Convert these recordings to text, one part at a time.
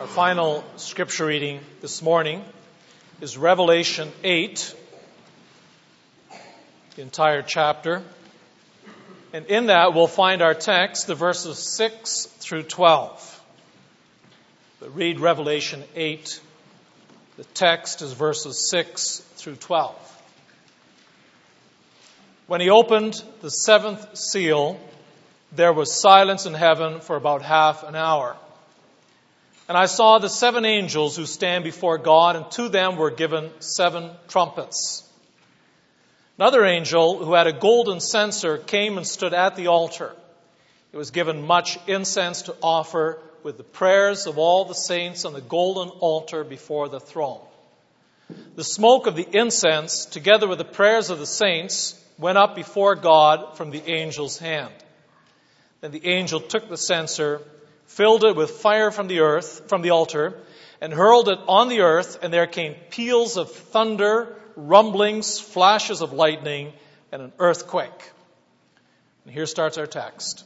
Our final scripture reading this morning is Revelation 8, the entire chapter. And in that, we'll find our text, the verses 6 through 12. But read Revelation 8. The text is verses 6 through 12. When he opened the seventh seal, there was silence in heaven for about half an hour. And I saw the seven angels who stand before God, and to them were given seven trumpets. Another angel who had a golden censer came and stood at the altar. It was given much incense to offer with the prayers of all the saints on the golden altar before the throne. The smoke of the incense, together with the prayers of the saints, went up before God from the angel's hand. Then the angel took the censer filled it with fire from the earth, from the altar, and hurled it on the earth, and there came peals of thunder, rumblings, flashes of lightning, and an earthquake. And here starts our text.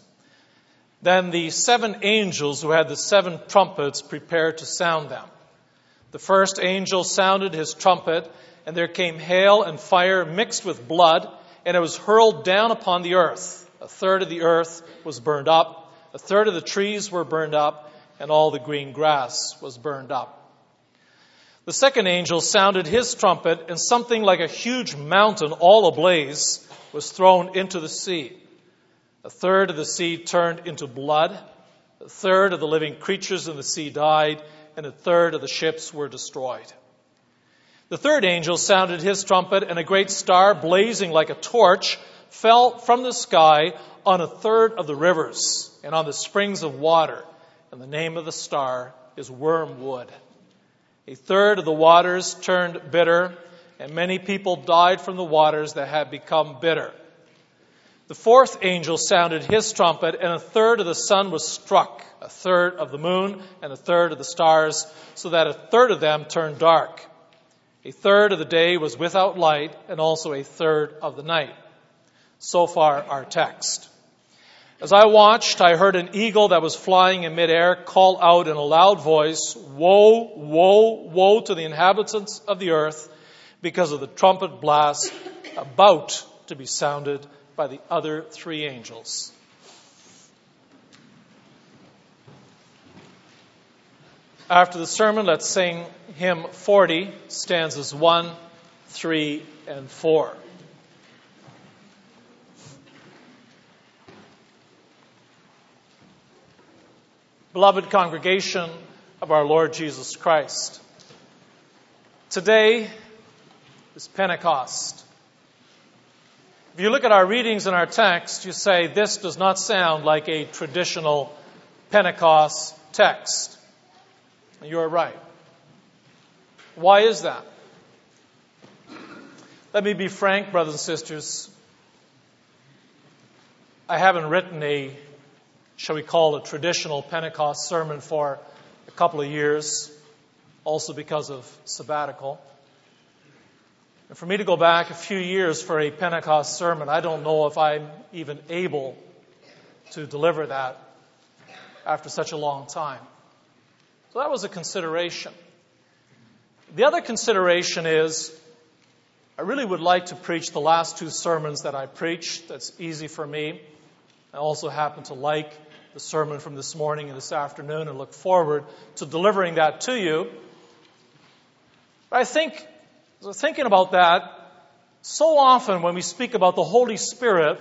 Then the seven angels who had the seven trumpets prepared to sound them. The first angel sounded his trumpet, and there came hail and fire mixed with blood, and it was hurled down upon the earth. A third of the earth was burned up a third of the trees were burned up, and all the green grass was burned up. The second angel sounded his trumpet, and something like a huge mountain, all ablaze, was thrown into the sea. A third of the sea turned into blood, a third of the living creatures in the sea died, and a third of the ships were destroyed. The third angel sounded his trumpet, and a great star, blazing like a torch, fell from the sky on a third of the rivers and on the springs of water, and the name of the star is wormwood. A third of the waters turned bitter, and many people died from the waters that had become bitter. The fourth angel sounded his trumpet, and a third of the sun was struck, a third of the moon, and a third of the stars, so that a third of them turned dark. A third of the day was without light, and also a third of the night. So far, our text. As I watched, I heard an eagle that was flying in midair call out in a loud voice, Woe, woe, woe to the inhabitants of the earth because of the trumpet blast about to be sounded by the other three angels. After the sermon, let's sing hymn 40, stanzas 1, 3, and 4. Beloved congregation of our Lord Jesus Christ, today is Pentecost. If you look at our readings and our text, you say this does not sound like a traditional Pentecost text. You are right. Why is that? Let me be frank, brothers and sisters. I haven't written a shall we call a traditional Pentecost sermon for a couple of years, also because of sabbatical. And for me to go back a few years for a Pentecost sermon, I don't know if I'm even able to deliver that after such a long time. So that was a consideration. The other consideration is I really would like to preach the last two sermons that I preached. That's easy for me. I also happen to like the sermon from this morning and this afternoon and look forward to delivering that to you. But I think, thinking about that, so often when we speak about the Holy Spirit,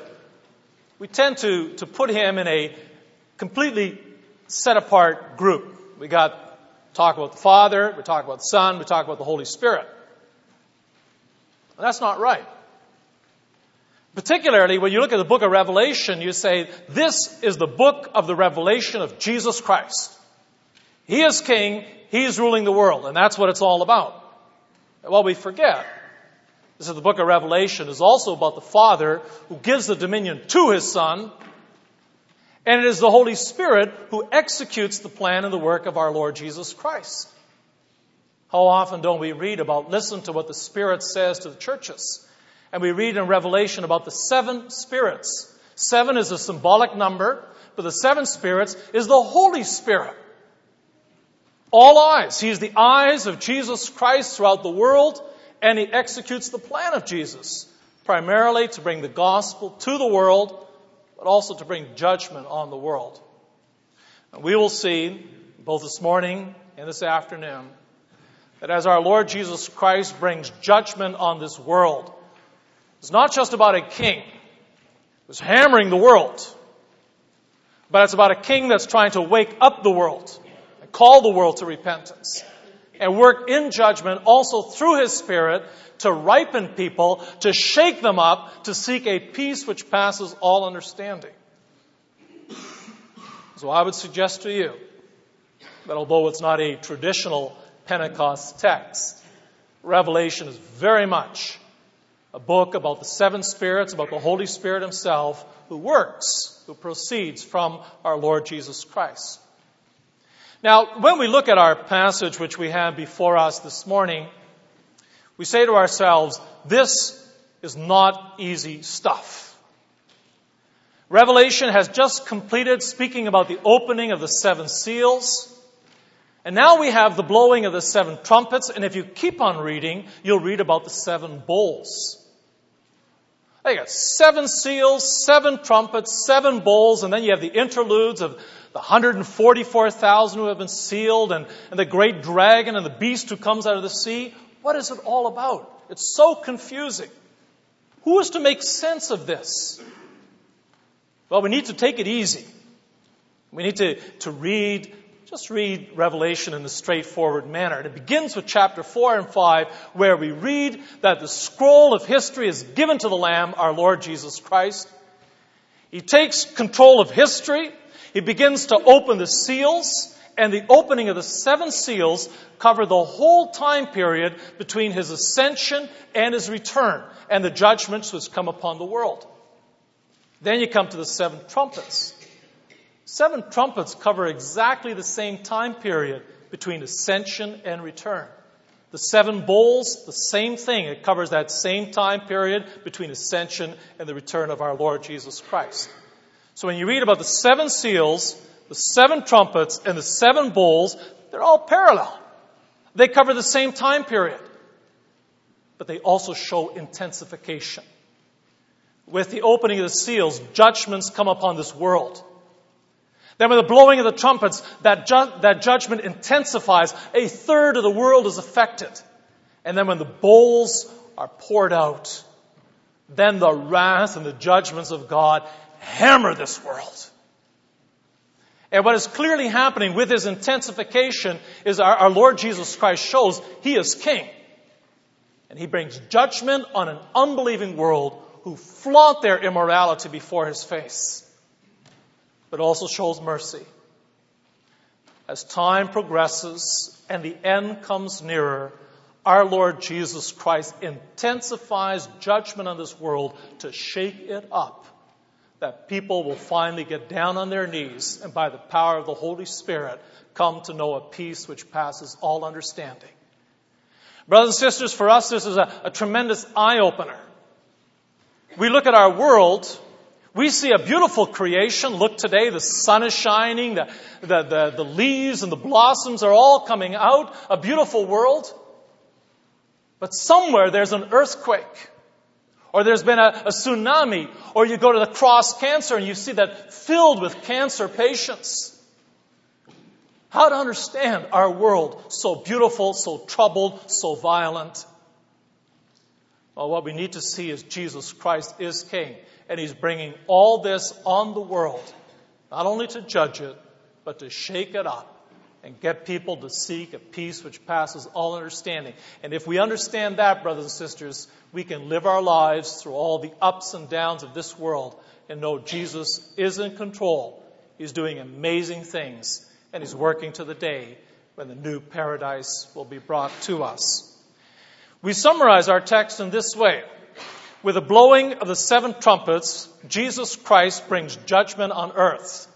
we tend to, to put him in a completely set apart group. We got talk about the Father, we talk about the Son, we talk about the Holy Spirit. And that's not right. Particularly when you look at the book of Revelation, you say, this is the book of the revelation of Jesus Christ. He is king, he's ruling the world, and that's what it's all about. Well, we forget. This is the book of Revelation is also about the Father who gives the dominion to his Son, and it is the Holy Spirit who executes the plan and the work of our Lord Jesus Christ. How often don't we read about, listen to what the Spirit says to the churches? And we read in Revelation about the seven spirits. Seven is a symbolic number, but the seven spirits is the Holy Spirit. All eyes. He's the eyes of Jesus Christ throughout the world, and he executes the plan of Jesus, primarily to bring the gospel to the world, but also to bring judgment on the world. And we will see, both this morning and this afternoon, that as our Lord Jesus Christ brings judgment on this world, it's not just about a king who's hammering the world, but it's about a king that's trying to wake up the world and call the world to repentance and work in judgment also through his spirit to ripen people, to shake them up, to seek a peace which passes all understanding. So I would suggest to you that although it's not a traditional Pentecost text, Revelation is very much a book about the seven spirits, about the Holy Spirit Himself, who works, who proceeds from our Lord Jesus Christ. Now, when we look at our passage which we have before us this morning, we say to ourselves, this is not easy stuff. Revelation has just completed speaking about the opening of the seven seals. And now we have the blowing of the seven trumpets, and if you keep on reading, you'll read about the seven bowls. You got seven seals, seven trumpets, seven bowls, and then you have the interludes of the 144,000 who have been sealed, and, and the great dragon and the beast who comes out of the sea. What is it all about? It's so confusing. Who is to make sense of this? Well, we need to take it easy. We need to, to read just read Revelation in a straightforward manner. And it begins with chapter 4 and 5, where we read that the scroll of history is given to the Lamb, our Lord Jesus Christ. He takes control of history. He begins to open the seals, and the opening of the seven seals cover the whole time period between his ascension and his return, and the judgments which come upon the world. Then you come to the seven trumpets. Seven trumpets cover exactly the same time period between ascension and return. The seven bowls, the same thing. It covers that same time period between ascension and the return of our Lord Jesus Christ. So when you read about the seven seals, the seven trumpets, and the seven bowls, they're all parallel. They cover the same time period. But they also show intensification. With the opening of the seals, judgments come upon this world. Then with the blowing of the trumpets, that, ju- that judgment intensifies. A third of the world is affected. And then when the bowls are poured out, then the wrath and the judgments of God hammer this world. And what is clearly happening with his intensification is our, our Lord Jesus Christ shows he is king. And he brings judgment on an unbelieving world who flaunt their immorality before his face but also shows mercy. As time progresses and the end comes nearer, our Lord Jesus Christ intensifies judgment on this world to shake it up, that people will finally get down on their knees and by the power of the Holy Spirit come to know a peace which passes all understanding. Brothers and sisters, for us this is a, a tremendous eye opener. We look at our world we see a beautiful creation. Look today, the sun is shining, the, the, the, the, leaves and the blossoms are all coming out. A beautiful world. But somewhere there's an earthquake. Or there's been a, a tsunami. Or you go to the cross cancer and you see that filled with cancer patients. How to understand our world so beautiful, so troubled, so violent? Well, what we need to see is Jesus Christ is King and he's bringing all this on the world, not only to judge it, but to shake it up and get people to seek a peace which passes all understanding. And if we understand that, brothers and sisters, we can live our lives through all the ups and downs of this world and know Jesus is in control. He's doing amazing things, and He's working to the day when the new paradise will be brought to us. We summarize our text in this way. With the blowing of the seven trumpets, Jesus Christ brings judgment on earth.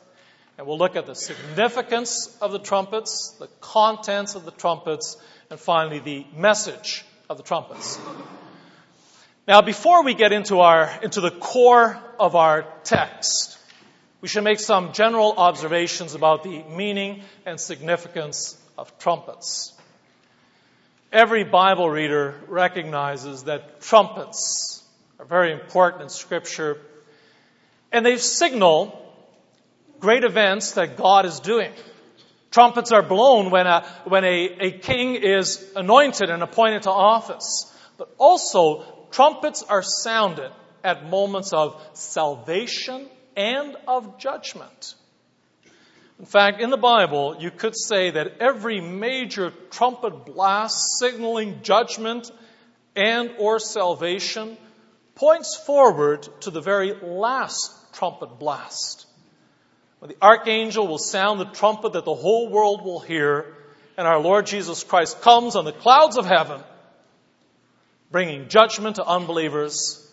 And we'll look at the significance of the trumpets, the contents of the trumpets, and finally the message of the trumpets. Now, before we get into our, into the core of our text, we should make some general observations about the meaning and significance of trumpets. Every Bible reader recognizes that trumpets are very important in Scripture, and they signal great events that God is doing. Trumpets are blown when a, when a, a king is anointed and appointed to office. But also, trumpets are sounded at moments of salvation and of judgment. In fact, in the Bible, you could say that every major trumpet blast signaling judgment and or salvation points forward to the very last trumpet blast. When the archangel will sound the trumpet that the whole world will hear, and our Lord Jesus Christ comes on the clouds of heaven, bringing judgment to unbelievers,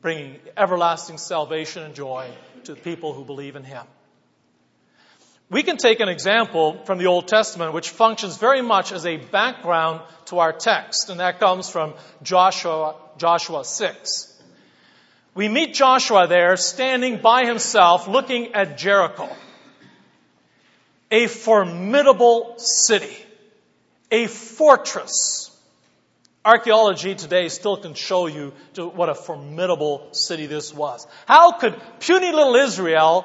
bringing everlasting salvation and joy to the people who believe in Him. We can take an example from the Old Testament which functions very much as a background to our text, and that comes from Joshua, Joshua 6. We meet Joshua there standing by himself looking at Jericho. A formidable city. A fortress. Archaeology today still can show you what a formidable city this was. How could puny little Israel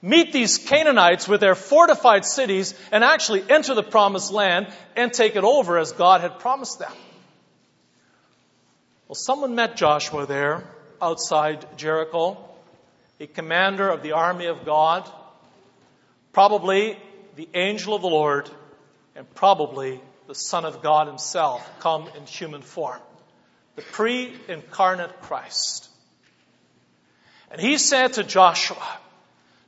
meet these Canaanites with their fortified cities and actually enter the promised land and take it over as God had promised them. Well, someone met Joshua there outside Jericho, a commander of the army of God, probably the angel of the Lord, and probably the Son of God himself come in human form, the pre incarnate Christ. And he said to Joshua,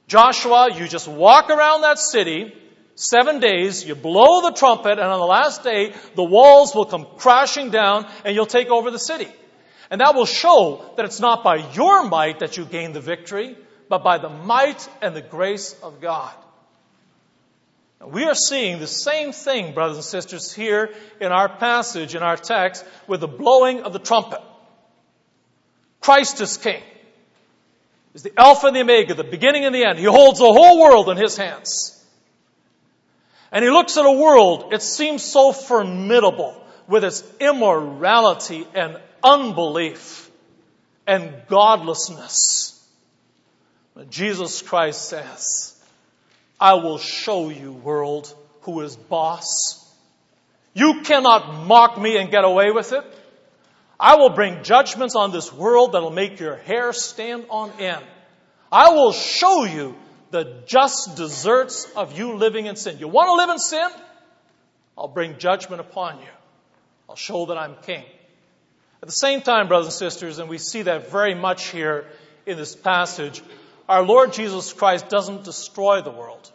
Joshua, you just walk around that city seven days, you blow the trumpet, and on the last day, the walls will come crashing down and you'll take over the city. And that will show that it's not by your might that you gain the victory, but by the might and the grace of God. We are seeing the same thing, brothers and sisters, here in our passage, in our text, with the blowing of the trumpet. Christ is King is the Alpha and the Omega, the beginning and the end. He holds the whole world in His hands. And He looks at a world, it seems so formidable with its immorality and unbelief and godlessness. But Jesus Christ says, I will show you, world, who is boss. You cannot mock me and get away with it. I will bring judgments on this world that'll make your hair stand on end. I will show you the just deserts of you living in sin. You want to live in sin? I'll bring judgment upon you. I'll show that I'm king. At the same time, brothers and sisters, and we see that very much here in this passage, our Lord Jesus Christ doesn't destroy the world.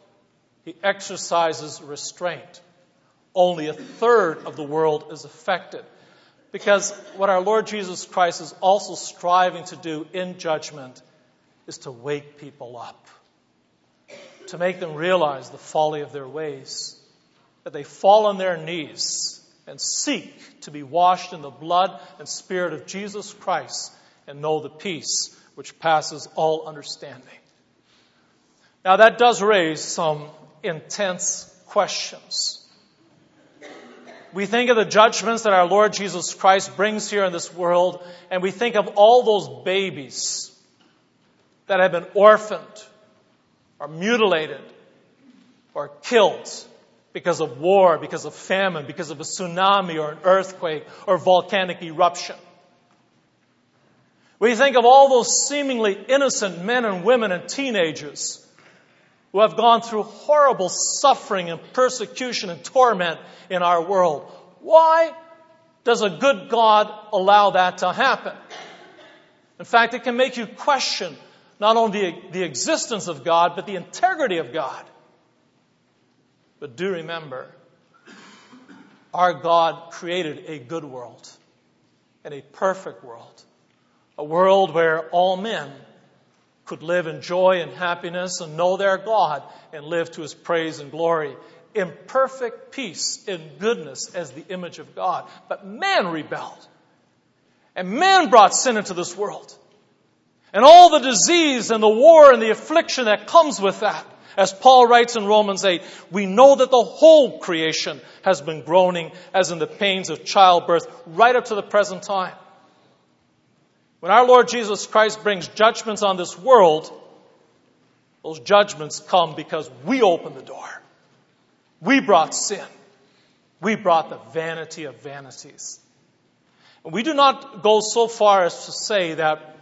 He exercises restraint. Only a third of the world is affected. Because what our Lord Jesus Christ is also striving to do in judgment is to wake people up, to make them realize the folly of their ways, that they fall on their knees and seek to be washed in the blood and spirit of Jesus Christ and know the peace which passes all understanding. Now that does raise some intense questions we think of the judgments that our Lord Jesus Christ brings here in this world, and we think of all those babies that have been orphaned or mutilated or killed because of war, because of famine, because of a tsunami or an earthquake or volcanic eruption. We think of all those seemingly innocent men and women and teenagers who have gone through horrible suffering and persecution and torment in our world. Why does a good God allow that to happen? In fact, it can make you question not only the, existence of God, but the integrity of God. But do remember, our God created a good world and a perfect world. A world where all men could live in joy and happiness and know their God and live to his praise and glory in perfect peace, in goodness as the image of God. But man rebelled. And man brought sin into this world. And all the disease and the war and the affliction that comes with that. As Paul writes in Romans 8, we know that the whole creation has been groaning as in the pains of childbirth right up to the present time. When our Lord Jesus Christ brings judgments on this world, those judgments come because we opened the door. We brought sin. We brought the vanity of vanities. And we do not go so far as to say that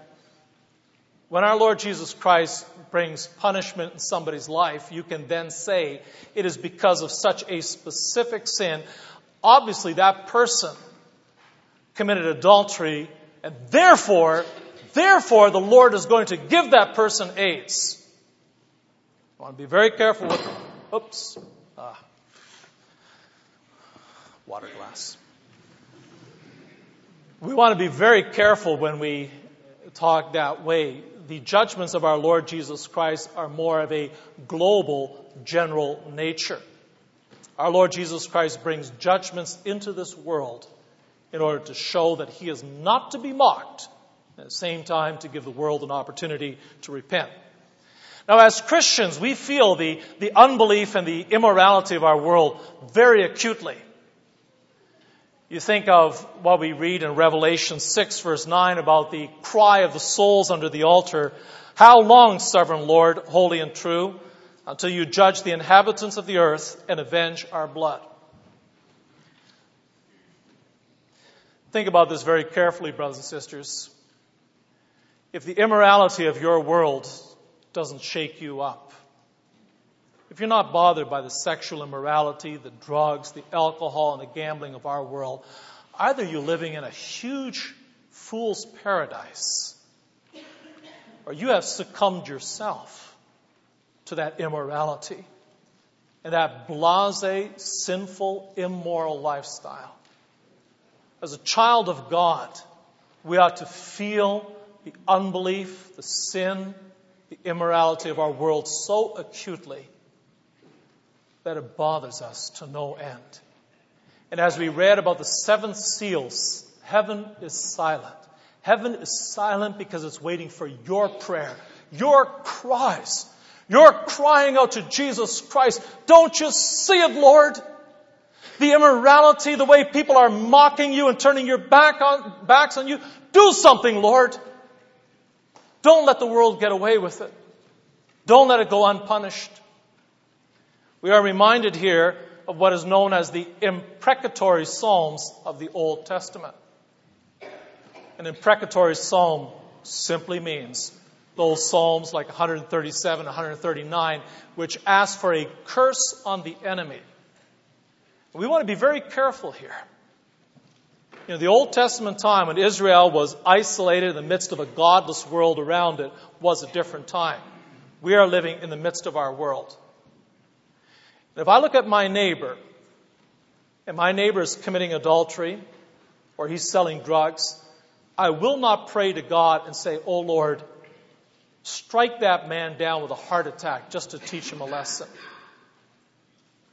when our Lord Jesus Christ brings punishment in somebody's life, you can then say it is because of such a specific sin. Obviously, that person committed adultery, and therefore, therefore, the Lord is going to give that person AIDS. I want to be very careful with, oops, ah, water glass. We want to be very careful when we talk that way the judgments of our Lord Jesus Christ are more of a global, general nature. Our Lord Jesus Christ brings judgments into this world in order to show that He is not to be mocked, at the same time to give the world an opportunity to repent. Now, as Christians, we feel the, the unbelief and the immorality of our world very acutely. You think of what we read in Revelation 6 verse 9 about the cry of the souls under the altar. How long, sovereign Lord, holy and true, until you judge the inhabitants of the earth and avenge our blood? Think about this very carefully, brothers and sisters. If the immorality of your world doesn't shake you up, if you're not bothered by the sexual immorality, the drugs, the alcohol, and the gambling of our world, either you're living in a huge fool's paradise or you have succumbed yourself to that immorality and that blase, sinful, immoral lifestyle. As a child of God, we ought to feel the unbelief, the sin, the immorality of our world so acutely that it bothers us to no end. And as we read about the seven seals, heaven is silent. Heaven is silent because it's waiting for your prayer, your cries. You're crying out to Jesus Christ. Don't you see it, Lord? The immorality, the way people are mocking you and turning your back on, backs on you. Do something, Lord. Don't let the world get away with it. Don't let it go unpunished. We are reminded here of what is known as the imprecatory Psalms of the Old Testament. An imprecatory psalm simply means those psalms like 137, 139, which ask for a curse on the enemy. We want to be very careful here. You know, the Old Testament time when Israel was isolated in the midst of a godless world around it was a different time. We are living in the midst of our world. If I look at my neighbor, and my neighbor is committing adultery, or he's selling drugs, I will not pray to God and say, Oh Lord, strike that man down with a heart attack just to teach him a lesson.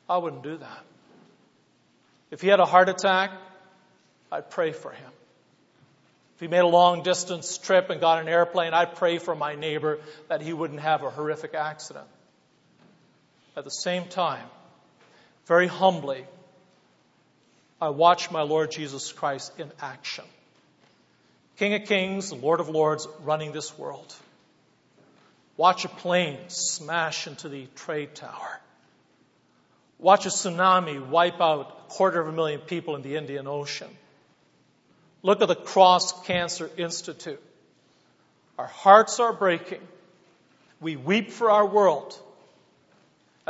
I wouldn't do that. If he had a heart attack, I'd pray for him. If he made a long distance trip and got an airplane, I'd pray for my neighbor that he wouldn't have a horrific accident. At the same time, very humbly, I watch my Lord Jesus Christ in action. King of Kings Lord of Lords running this world. Watch a plane smash into the trade tower. Watch a tsunami wipe out a quarter of a million people in the Indian Ocean. Look at the Cross Cancer Institute. Our hearts are breaking. We weep for our world.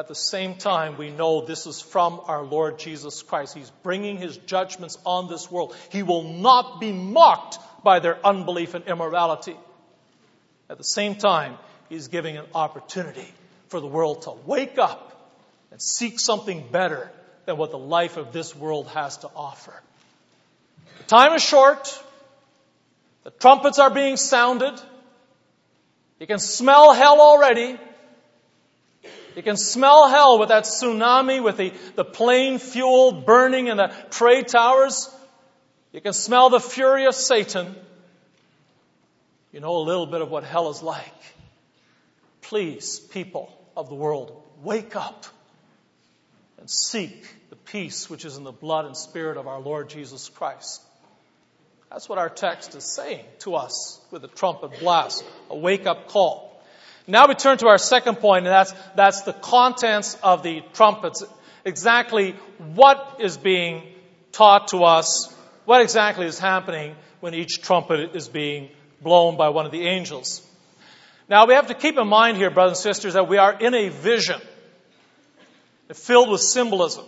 At the same time, we know this is from our Lord Jesus Christ. He's bringing his judgments on this world. He will not be mocked by their unbelief and immorality. At the same time, he's giving an opportunity for the world to wake up and seek something better than what the life of this world has to offer. The time is short. The trumpets are being sounded. You can smell hell already. You can smell hell with that tsunami, with the, the plane fuel burning in the trade towers. You can smell the fury of Satan. You know a little bit of what hell is like. Please, people of the world, Wake up and seek the peace which is in the blood and spirit of our Lord Jesus Christ. That's what our text is saying to us with a trumpet blast, a wake up call. Now we turn to our second point, and that's, that's the contents of the trumpets. Exactly what is being taught to us, what exactly is happening when each trumpet is being blown by one of the angels. Now we have to keep in mind here, brothers and sisters, that we are in a vision filled with symbolism.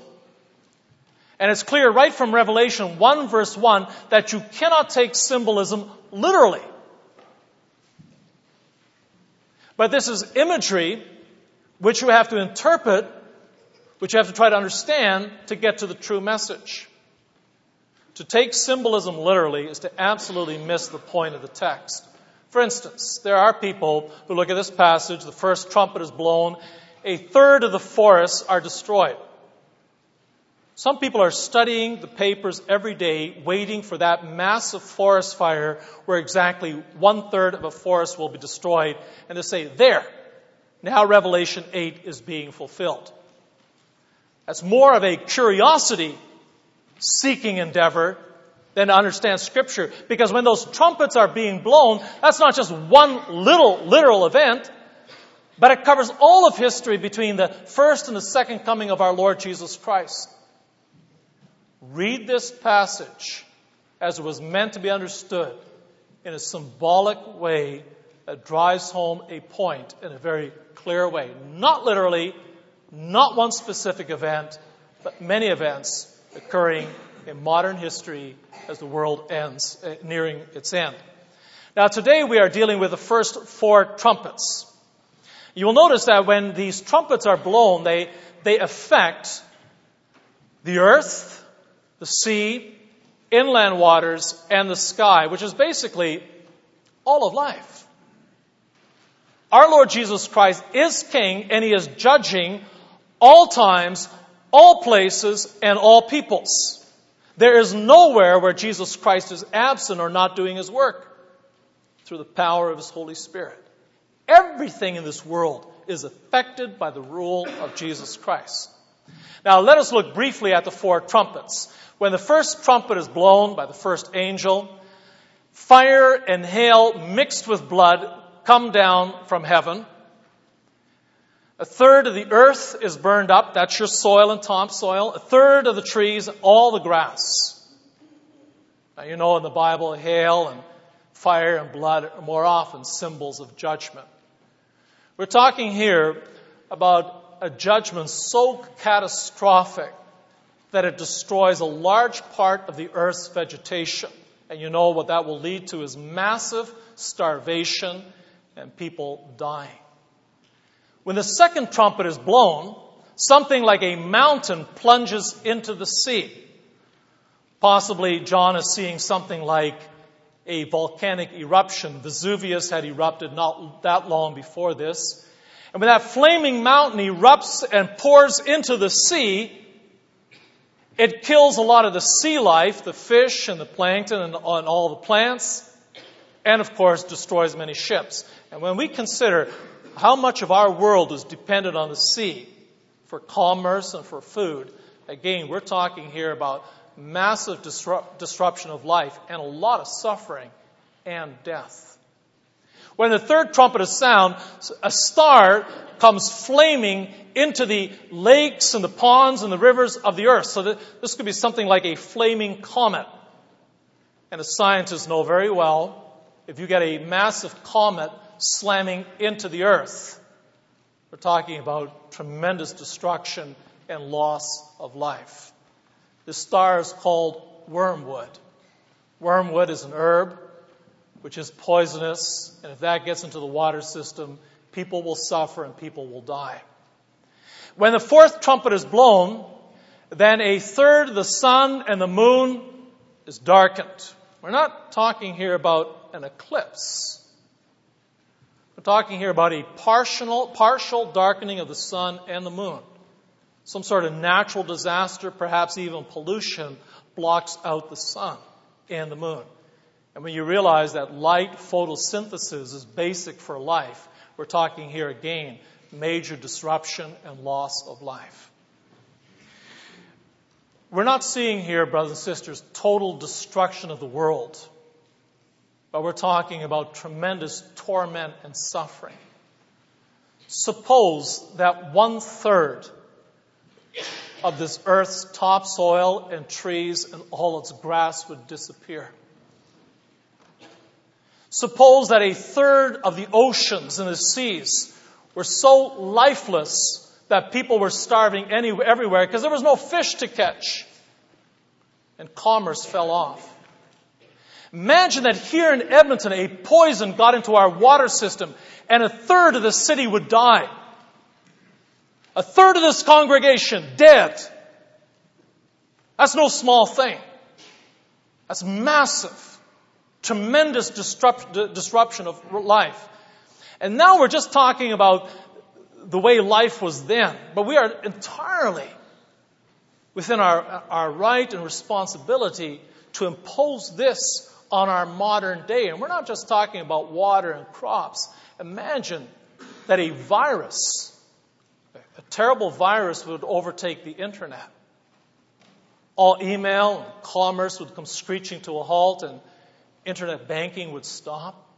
And it's clear right from Revelation 1 verse 1 that you cannot take symbolism literally. But this is imagery which you have to interpret, which you have to try to understand to get to the true message. To take symbolism literally is to absolutely miss the point of the text. For instance, there are people who look at this passage, the first trumpet is blown, a third of the forests are destroyed. Some people are studying the papers every day, waiting for that massive forest fire where exactly one third of a forest will be destroyed, and they say, there, now Revelation 8 is being fulfilled. That's more of a curiosity seeking endeavor than to understand scripture. Because when those trumpets are being blown, that's not just one little literal event, but it covers all of history between the first and the second coming of our Lord Jesus Christ. Read this passage as it was meant to be understood in a symbolic way that drives home a point in a very clear way. Not literally, not one specific event, but many events occurring in modern history as the world ends, uh, nearing its end. Now today we are dealing with the first four trumpets. You will notice that when these trumpets are blown, they, they affect the earth, the sea, inland waters, and the sky, which is basically all of life. Our Lord Jesus Christ is King and He is judging all times, all places, and all peoples. There is nowhere where Jesus Christ is absent or not doing His work through the power of His Holy Spirit. Everything in this world is affected by the rule of Jesus Christ. Now let us look briefly at the four trumpets. When the first trumpet is blown by the first angel, fire and hail mixed with blood come down from heaven. A third of the earth is burned up. That's your soil and topsoil. A third of the trees, all the grass. Now, you know in the Bible, hail and fire and blood are more often symbols of judgment. We're talking here about a judgment so catastrophic that it destroys a large part of the earth's vegetation. And you know what that will lead to is massive starvation and people dying. When the second trumpet is blown, something like a mountain plunges into the sea. Possibly John is seeing something like a volcanic eruption. Vesuvius had erupted not that long before this. And when that flaming mountain erupts and pours into the sea, it kills a lot of the sea life, the fish and the plankton and, and all the plants, and of course destroys many ships. And when we consider how much of our world is dependent on the sea for commerce and for food, again, we're talking here about massive disrupt, disruption of life and a lot of suffering and death. When the third trumpet is sound, a star comes flaming into the lakes and the ponds and the rivers of the earth. So this could be something like a flaming comet. And the scientists know very well if you get a massive comet slamming into the earth, we're talking about tremendous destruction and loss of life. This star is called wormwood. Wormwood is an herb which is poisonous, and if that gets into the water system, people will suffer and people will die. When the fourth trumpet is blown, then a third of the sun and the moon is darkened. We're not talking here about an eclipse. We're talking here about a partial, partial darkening of the sun and the moon. Some sort of natural disaster, perhaps even pollution, blocks out the sun and the moon. And when you realize that light photosynthesis is basic for life, we're talking here again major disruption and loss of life. We're not seeing here, brothers and sisters, total destruction of the world, but we're talking about tremendous torment and suffering. Suppose that one third of this earth's topsoil and trees and all its grass would disappear. Suppose that a third of the oceans and the seas were so lifeless that people were starving anywhere, everywhere because there was no fish to catch and commerce fell off. Imagine that here in Edmonton, a poison got into our water system and a third of the city would die. A third of this congregation dead. That's no small thing. That's massive. Tremendous disruption of life. And now we're just talking about the way life was then. But we are entirely within our, our right and responsibility to impose this on our modern day. And we're not just talking about water and crops. Imagine that a virus, a terrible virus, would overtake the internet. All email and commerce would come screeching to a halt and internet banking would stop.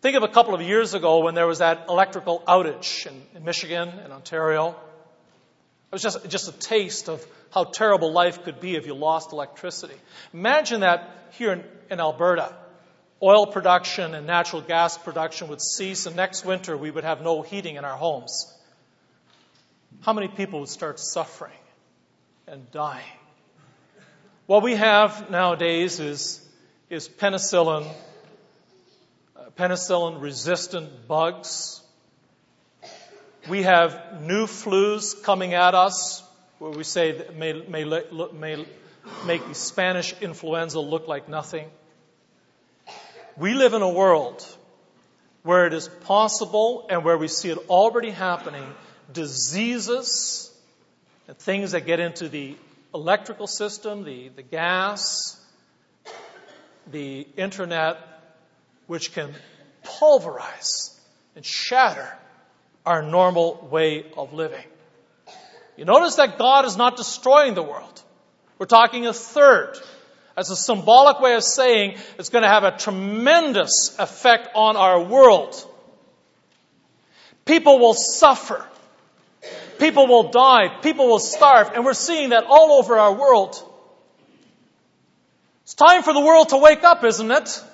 Think of a couple of years ago when there was that electrical outage in, in Michigan and Ontario. It was just, just a taste of how terrible life could be if you lost electricity. Imagine that here in, in Alberta. Oil production and natural gas production would cease, and next winter we would have no heating in our homes. How many people would start suffering and dying? What we have nowadays is, is penicillin penicillin resistant bugs. We have new flus coming at us where we say may, may, may make the Spanish influenza look like nothing. We live in a world where it is possible and where we see it already happening diseases and things that get into the electrical system, the, the gas, the internet, which can pulverize and shatter our normal way of living. You notice that God is not destroying the world. We're talking a third. As a symbolic way of saying it's going to have a tremendous effect on our world. People will suffer. People will die. People will starve. And we're seeing that all over our world. It's time for the world to wake up, isn't it?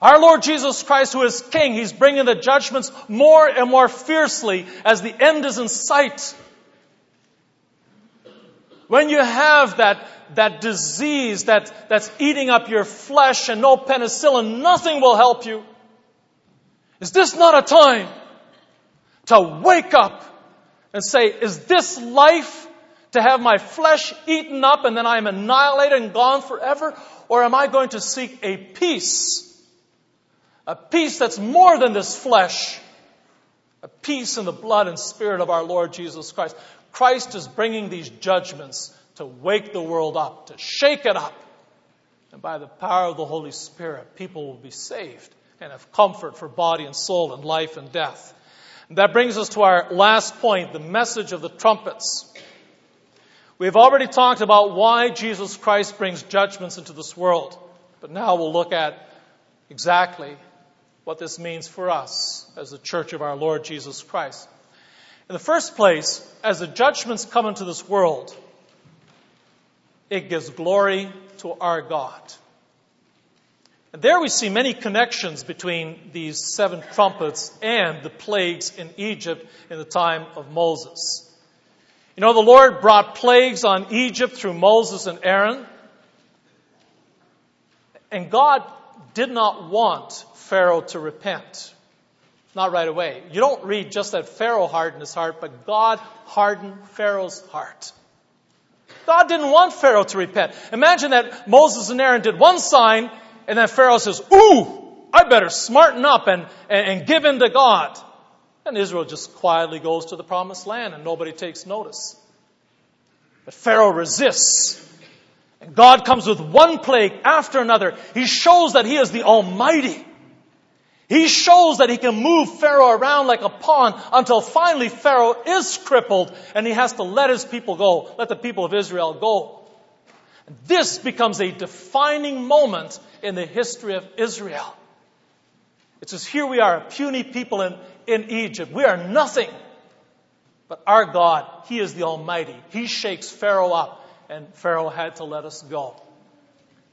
Our Lord Jesus Christ, who is King, He's bringing the judgments more and more fiercely as the end is in sight. When you have that, that disease that, that's eating up your flesh and no penicillin, nothing will help you. Is this not a time to wake up and say, is this life to have my flesh eaten up and then I am annihilated and gone forever? Or am I going to seek a peace a peace that's more than this flesh. A peace in the blood and spirit of our Lord Jesus Christ. Christ is bringing these judgments to wake the world up, to shake it up. And by the power of the Holy Spirit, people will be saved and have comfort for body and soul and life and death. And that brings us to our last point, the message of the trumpets. We've already talked about why Jesus Christ brings judgments into this world. But now we'll look at exactly what this means for us as the church of our Lord Jesus Christ. In the first place, as the judgments come into this world, it gives glory to our God. And there we see many connections between these seven trumpets and the plagues in Egypt in the time of Moses. You know, the Lord brought plagues on Egypt through Moses and Aaron. And God did not want Pharaoh to repent. Not right away. You don't read just that Pharaoh hardened his heart, but God hardened Pharaoh's heart. God didn't want Pharaoh to repent. Imagine that Moses and Aaron did one sign, and then Pharaoh says, Ooh, I better smarten up and, and, and give in to God. And Israel just quietly goes to the promised land and nobody takes notice. But Pharaoh resists. And God comes with one plague after another. He shows that He is the Almighty. He shows that he can move Pharaoh around like a pawn until finally Pharaoh is crippled and he has to let his people go, let the people of Israel go. And this becomes a defining moment in the history of Israel. It says, here we are, a puny people in, in Egypt. We are nothing. But our God, He is the Almighty. He shakes Pharaoh up, and Pharaoh had to let us go.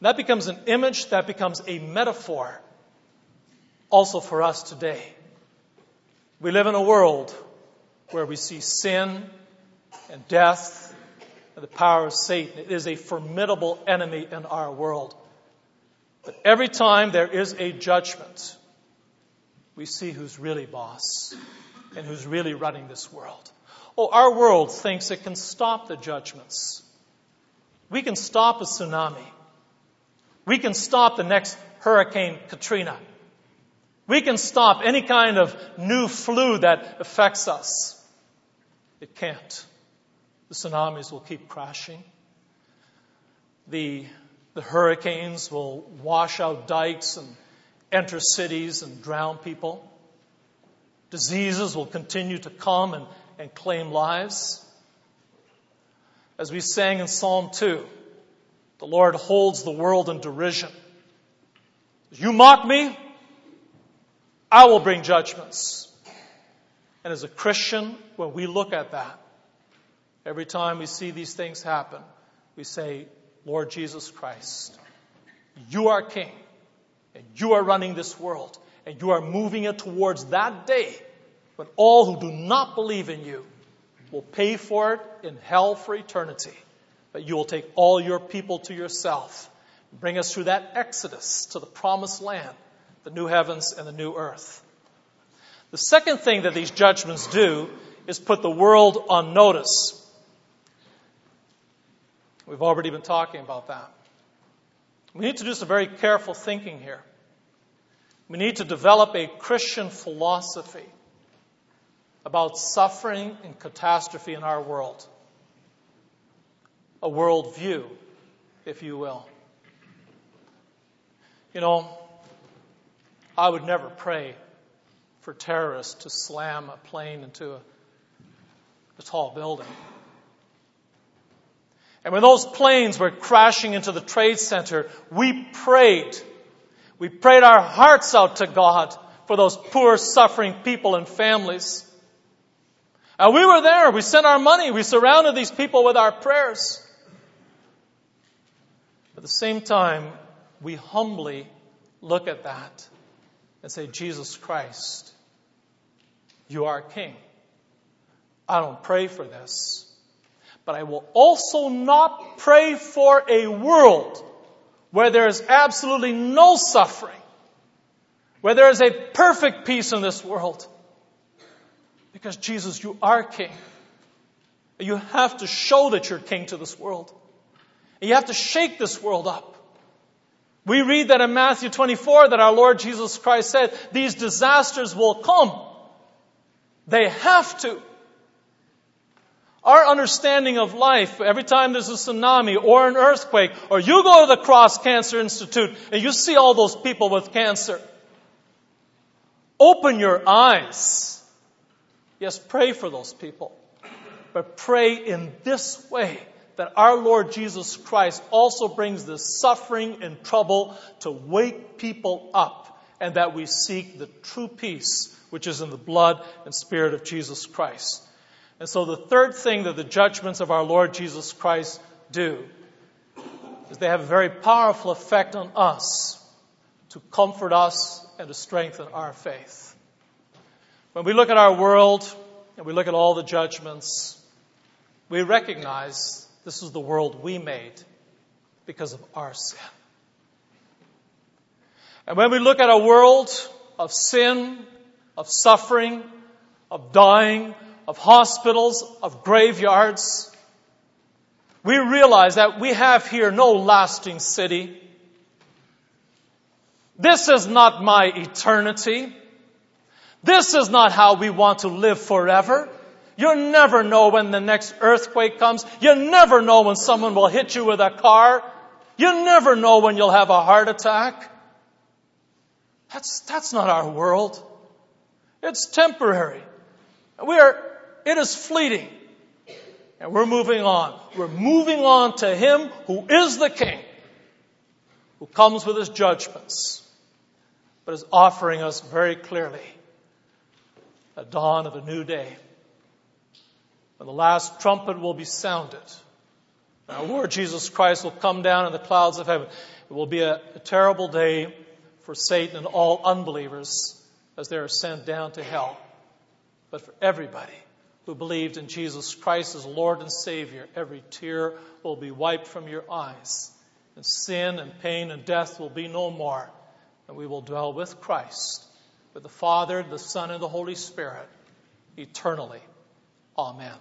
That becomes an image, that becomes a metaphor also for us today. We live in a world where we see sin and death and the power of Satan. It is a formidable enemy in our world. But every time there is a judgment, we see who's really boss and who's really running this world. Oh, our world thinks it can stop the judgments. We can stop a tsunami. We can stop the next Hurricane Katrina. We can stop any kind of new flu that affects us. It can't. The tsunamis will keep crashing. The, the hurricanes will wash out dikes and enter cities and drown people. Diseases will continue to come and, and claim lives. As we sang in Psalm 2, the Lord holds the world in derision. You mock me, I will bring judgments. And as a Christian, when we look at that, every time we see these things happen, we say, Lord Jesus Christ, you are King. And you are running this world. And you are moving it towards that day when all who do not believe in you will pay for it in hell for eternity. But you will take all your people to yourself. Bring us through that exodus to the promised land, the new heavens and the new earth. The second thing that these judgments do is put the world on notice. We've already been talking about that. We need to do some very careful thinking here. We need to develop a Christian philosophy about suffering and catastrophe in our world. A worldview, if you will. You know, I would never pray for terrorists to slam a plane into a, a tall building. And when those planes were crashing into the Trade Center, we prayed we prayed our hearts out to God for those poor, suffering people and families. And we were there. We sent our money. We surrounded these people with our prayers. At the same time, we humbly look at that and say, Jesus Christ, you are King. I don't pray for this, but I will also not pray for a world where there is absolutely no suffering, where there is a perfect peace in this world. Because Jesus, you are King. You have to show that you're King to this world. And You have to shake this world up. We read that in Matthew 24 that our Lord Jesus Christ said, these disasters will come. They have to. Our understanding of life, every time there's a tsunami or an earthquake, or you go to the Cross Cancer Institute and you see all those people with cancer, open your eyes. Yes, pray for those people. But pray in this way that our Lord Jesus Christ also brings the suffering and trouble to wake people up and that we seek the true peace which is in the blood and spirit of Jesus Christ. And so the third thing that the judgments of our Lord Jesus Christ do is they have a very powerful effect on us to comfort us and to strengthen our faith. When we look at our world and we look at all the judgments, we recognize this is the world we made because of our sin. And when we look at a world of sin, of suffering, of dying, of hospitals, of graveyards, we realize that we have here no lasting city. This is not my eternity. This is not how we want to live forever. You never know when the next earthquake comes. You never know when someone will hit you with a car. You never know when you'll have a heart attack. That's, that's not our world. It's temporary. We are, it is fleeting. And we're moving on. We're moving on to Him who is the King, who comes with His judgments, but is offering us very clearly a dawn of a new day. When the last trumpet will be sounded, our Lord Jesus Christ will come down in the clouds of heaven. It will be a, a terrible day for Satan and all unbelievers as they are sent down to hell. But for everybody who believed in Jesus Christ as Lord and Savior, every tear will be wiped from your eyes. And sin and pain and death will be no more. And we will dwell with Christ, with the Father, the Son, and the Holy Spirit eternally. Amen.